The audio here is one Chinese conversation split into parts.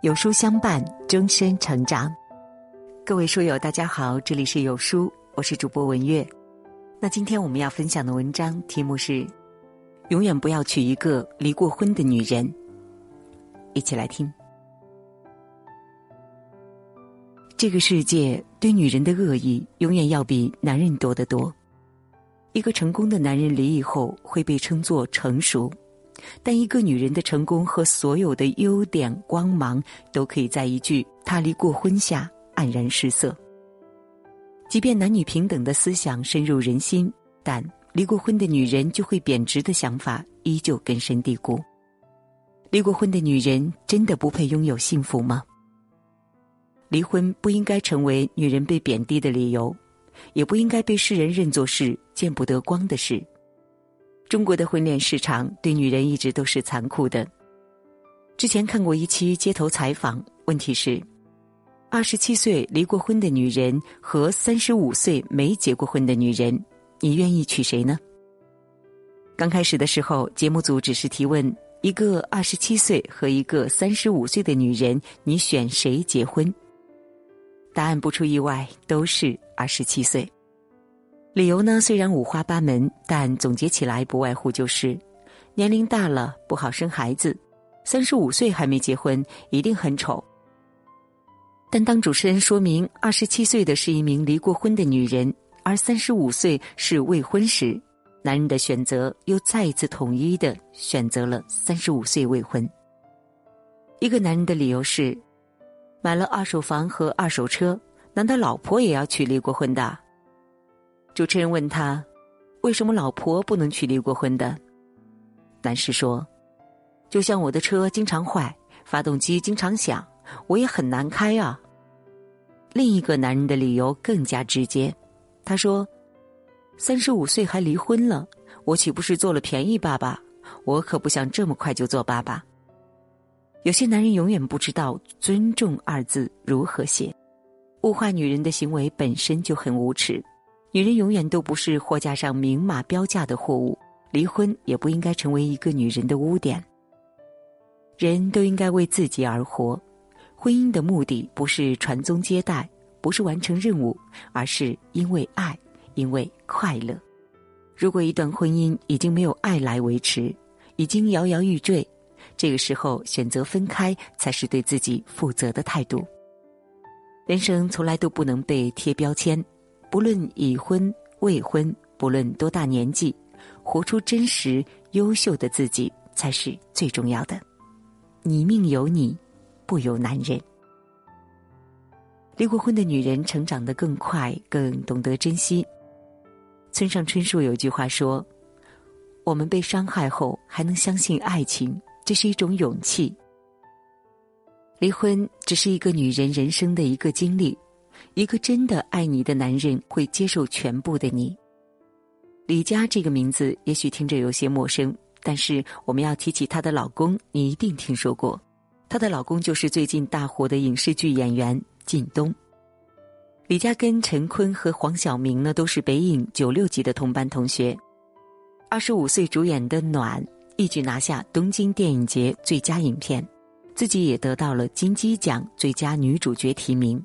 有书相伴，终身成长。各位书友，大家好，这里是有书，我是主播文月。那今天我们要分享的文章题目是：永远不要娶一个离过婚的女人。一起来听。这个世界对女人的恶意，永远要比男人多得多。一个成功的男人离异后会被称作成熟。但一个女人的成功和所有的优点光芒，都可以在一句“她离过婚”下黯然失色。即便男女平等的思想深入人心，但离过婚的女人就会贬值的想法依旧根深蒂固。离过婚的女人真的不配拥有幸福吗？离婚不应该成为女人被贬低的理由，也不应该被世人认作是见不得光的事。中国的婚恋市场对女人一直都是残酷的。之前看过一期街头采访，问题是：二十七岁离过婚的女人和三十五岁没结过婚的女人，你愿意娶谁呢？刚开始的时候，节目组只是提问一个二十七岁和一个三十五岁的女人，你选谁结婚？答案不出意外，都是二十七岁。理由呢？虽然五花八门，但总结起来不外乎就是：年龄大了不好生孩子，三十五岁还没结婚一定很丑。但当主持人说明二十七岁的是一名离过婚的女人，而三十五岁是未婚时，男人的选择又再一次统一的选择了三十五岁未婚。一个男人的理由是：买了二手房和二手车，难道老婆也要娶离过婚的？主持人问他：“为什么老婆不能娶离过婚的？”男士说：“就像我的车经常坏，发动机经常响，我也很难开啊。”另一个男人的理由更加直接，他说：“三十五岁还离婚了，我岂不是做了便宜爸爸？我可不想这么快就做爸爸。”有些男人永远不知道“尊重”二字如何写，物化女人的行为本身就很无耻。女人永远都不是货架上明码标价的货物，离婚也不应该成为一个女人的污点。人都应该为自己而活，婚姻的目的不是传宗接代，不是完成任务，而是因为爱，因为快乐。如果一段婚姻已经没有爱来维持，已经摇摇欲坠，这个时候选择分开才是对自己负责的态度。人生从来都不能被贴标签。不论已婚未婚，不论多大年纪，活出真实优秀的自己才是最重要的。你命由你，不由男人。离过婚的女人成长得更快，更懂得珍惜。村上春树有句话说：“我们被伤害后还能相信爱情，这是一种勇气。”离婚只是一个女人人生的一个经历。一个真的爱你的男人会接受全部的你。李佳这个名字也许听着有些陌生，但是我们要提起她的老公，你一定听说过。她的老公就是最近大火的影视剧演员靳东。李佳跟陈坤和黄晓明呢都是北影九六级的同班同学。二十五岁主演的《暖》一举拿下东京电影节最佳影片，自己也得到了金鸡奖最佳女主角提名。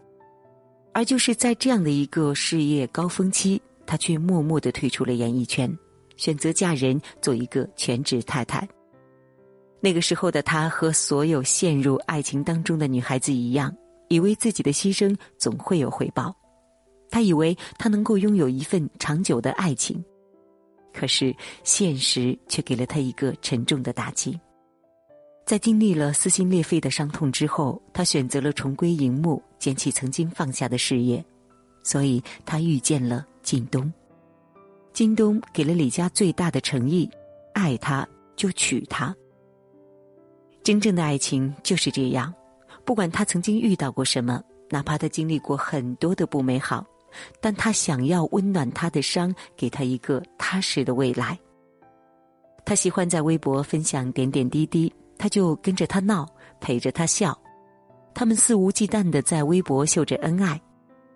而就是在这样的一个事业高峰期，她却默默的退出了演艺圈，选择嫁人做一个全职太太。那个时候的她和所有陷入爱情当中的女孩子一样，以为自己的牺牲总会有回报，她以为她能够拥有一份长久的爱情，可是现实却给了她一个沉重的打击。在经历了撕心裂肺的伤痛之后，他选择了重归荧幕，捡起曾经放下的事业，所以他遇见了靳东。靳东给了李佳最大的诚意，爱他就娶她。真正的爱情就是这样，不管他曾经遇到过什么，哪怕他经历过很多的不美好，但他想要温暖他的伤，给他一个踏实的未来。他喜欢在微博分享点点滴滴。他就跟着他闹，陪着他笑，他们肆无忌惮的在微博秀着恩爱，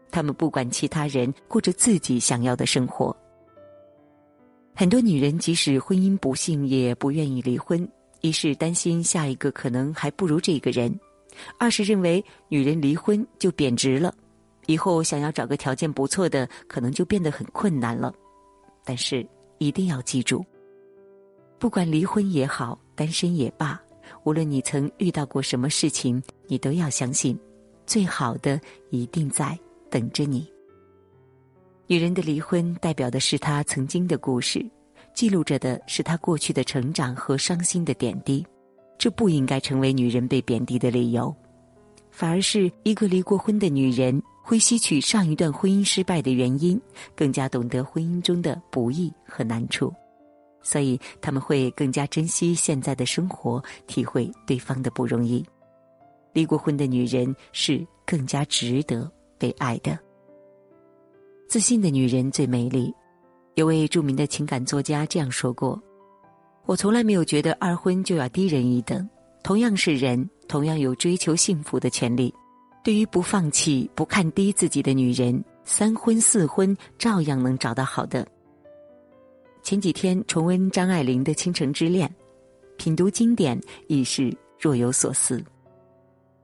他们不管其他人，过着自己想要的生活。很多女人即使婚姻不幸，也不愿意离婚，一是担心下一个可能还不如这个人，二是认为女人离婚就贬值了，以后想要找个条件不错的，可能就变得很困难了。但是一定要记住，不管离婚也好，单身也罢，无论你曾遇到过什么事情，你都要相信，最好的一定在等着你。女人的离婚代表的是她曾经的故事，记录着的是她过去的成长和伤心的点滴。这不应该成为女人被贬低的理由，反而是一个离过婚的女人会吸取上一段婚姻失败的原因，更加懂得婚姻中的不易和难处，所以他们会更加珍惜现在的生活，体会对方的不容易。离过婚的女人是更加值得被爱的。自信的女人最美丽。有位著名的情感作家这样说过：“我从来没有觉得二婚就要低人一等。同样是人，同样有追求幸福的权利。对于不放弃、不看低自己的女人，三婚四婚照样能找到好的。”前几天重温张爱玲的《倾城之恋》，品读经典已是若有所思。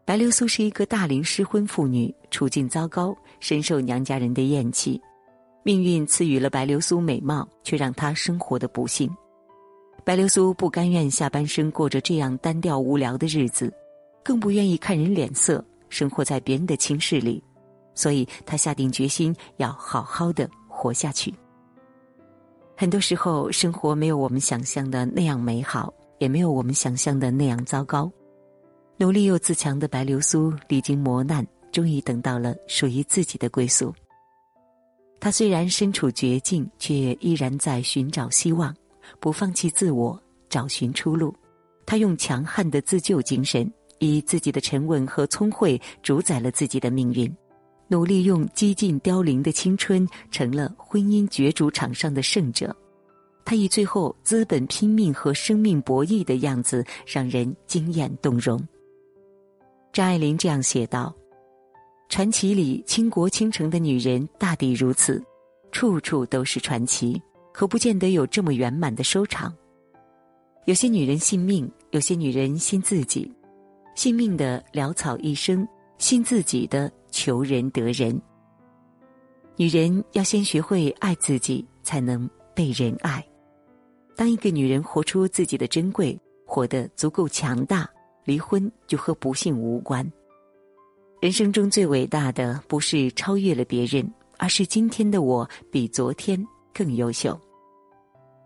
白流苏是一个大龄失婚妇女，处境糟糕。深受娘家人的厌弃，命运赐予了白流苏美貌，却让她生活的不幸。白流苏不甘愿下半生过着这样单调无聊的日子，更不愿意看人脸色，生活在别人的轻视里，所以她下定决心要好好的活下去。很多时候，生活没有我们想象的那样美好，也没有我们想象的那样糟糕。努力又自强的白流苏，历经磨难。终于等到了属于自己的归宿。他虽然身处绝境，却依然在寻找希望，不放弃自我，找寻出路。他用强悍的自救精神，以自己的沉稳和聪慧主宰了自己的命运，努力用几近凋零的青春，成了婚姻角逐场上的胜者。他以最后资本拼命和生命博弈的样子，让人惊艳动容。张爱玲这样写道。传奇里倾国倾城的女人大抵如此，处处都是传奇，可不见得有这么圆满的收场。有些女人信命，有些女人信自己。信命的潦草一生，信自己的求人得人。女人要先学会爱自己，才能被人爱。当一个女人活出自己的珍贵，活得足够强大，离婚就和不幸无关。人生中最伟大的，不是超越了别人，而是今天的我比昨天更优秀。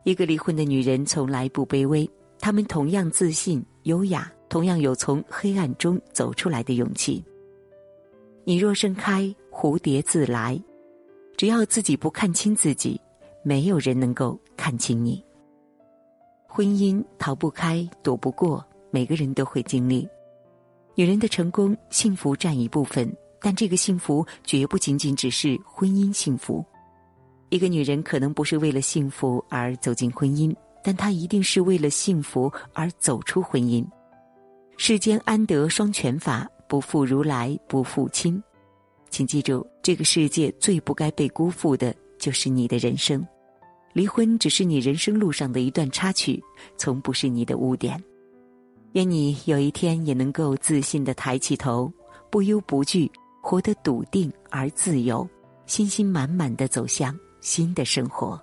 一个离婚的女人从来不卑微，她们同样自信、优雅，同样有从黑暗中走出来的勇气。你若盛开，蝴蝶自来。只要自己不看清自己，没有人能够看清你。婚姻逃不开，躲不过，每个人都会经历。女人的成功、幸福占一部分，但这个幸福绝不仅仅只是婚姻幸福。一个女人可能不是为了幸福而走进婚姻，但她一定是为了幸福而走出婚姻。世间安得双全法？不负如来不负卿。请记住，这个世界最不该被辜负的就是你的人生。离婚只是你人生路上的一段插曲，从不是你的污点。愿你有一天也能够自信的抬起头，不忧不惧，活得笃定而自由，信心满满的走向新的生活。